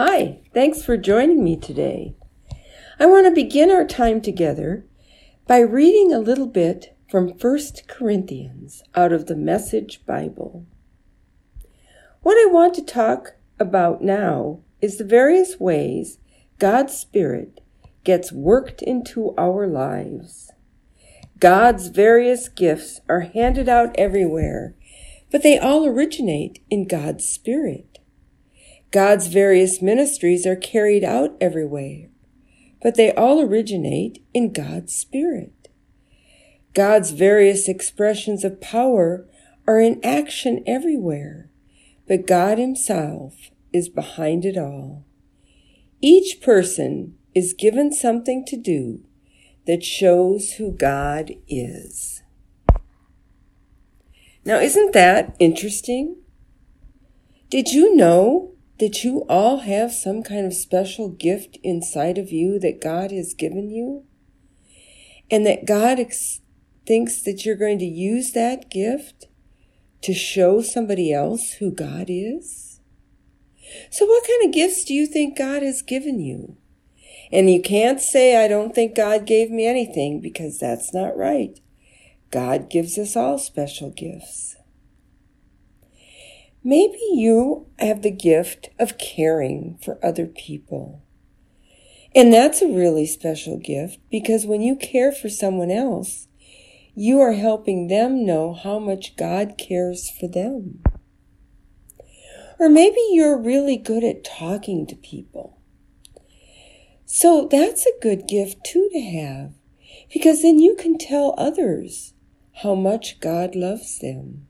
Hi, thanks for joining me today. I want to begin our time together by reading a little bit from 1 Corinthians out of the Message Bible. What I want to talk about now is the various ways God's Spirit gets worked into our lives. God's various gifts are handed out everywhere, but they all originate in God's Spirit. God's various ministries are carried out everywhere, but they all originate in God's Spirit. God's various expressions of power are in action everywhere, but God Himself is behind it all. Each person is given something to do that shows who God is. Now, isn't that interesting? Did you know that you all have some kind of special gift inside of you that God has given you? And that God ex- thinks that you're going to use that gift to show somebody else who God is? So, what kind of gifts do you think God has given you? And you can't say, I don't think God gave me anything, because that's not right. God gives us all special gifts. Maybe you have the gift of caring for other people. And that's a really special gift because when you care for someone else, you are helping them know how much God cares for them. Or maybe you're really good at talking to people. So that's a good gift too to have because then you can tell others how much God loves them.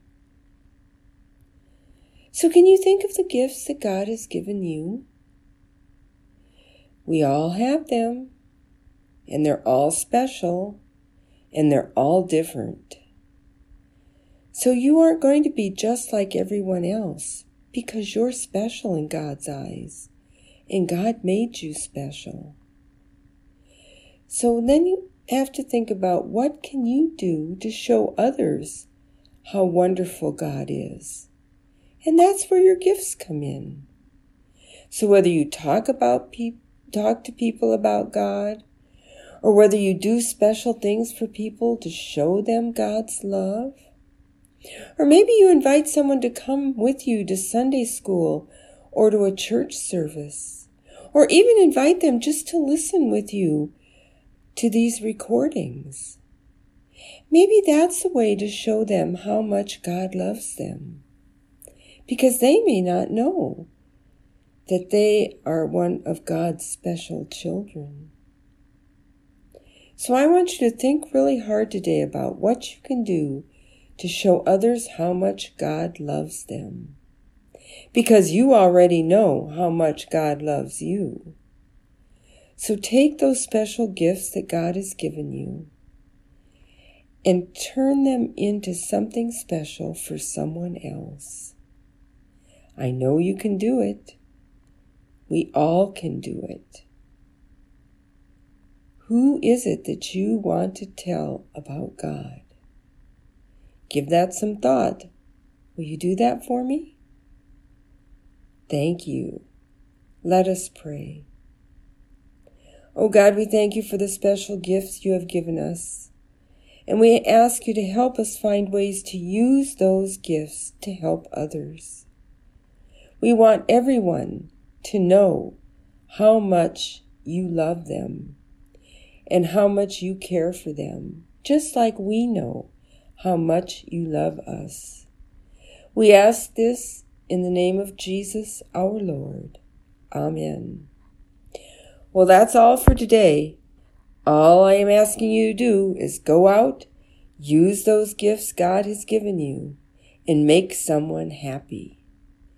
So, can you think of the gifts that God has given you? We all have them, and they're all special, and they're all different. So, you aren't going to be just like everyone else because you're special in God's eyes, and God made you special. So, then you have to think about what can you do to show others how wonderful God is. And that's where your gifts come in. So whether you talk about pe- talk to people about God, or whether you do special things for people to show them God's love, or maybe you invite someone to come with you to Sunday school or to a church service, or even invite them just to listen with you to these recordings. Maybe that's the way to show them how much God loves them because they may not know that they are one of God's special children. So I want you to think really hard today about what you can do to show others how much God loves them. Because you already know how much God loves you. So take those special gifts that God has given you and turn them into something special for someone else. I know you can do it. We all can do it. Who is it that you want to tell about God? Give that some thought. Will you do that for me? Thank you. Let us pray. Oh God, we thank you for the special gifts you have given us. And we ask you to help us find ways to use those gifts to help others. We want everyone to know how much you love them and how much you care for them, just like we know how much you love us. We ask this in the name of Jesus our Lord. Amen. Well, that's all for today. All I am asking you to do is go out, use those gifts God has given you, and make someone happy.